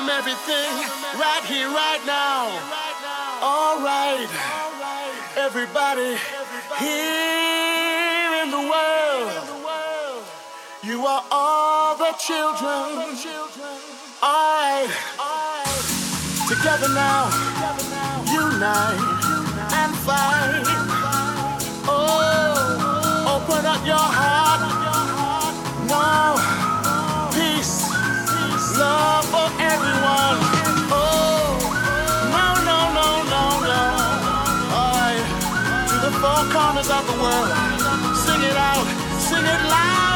them everything right here, right now. All right, everybody here in the world, you are all the children. All right, together now, unite and fight. Oh, open up your heart. for everyone. Oh, no, no, no, no, no. To the four corners of the world. Sing it out, sing it loud.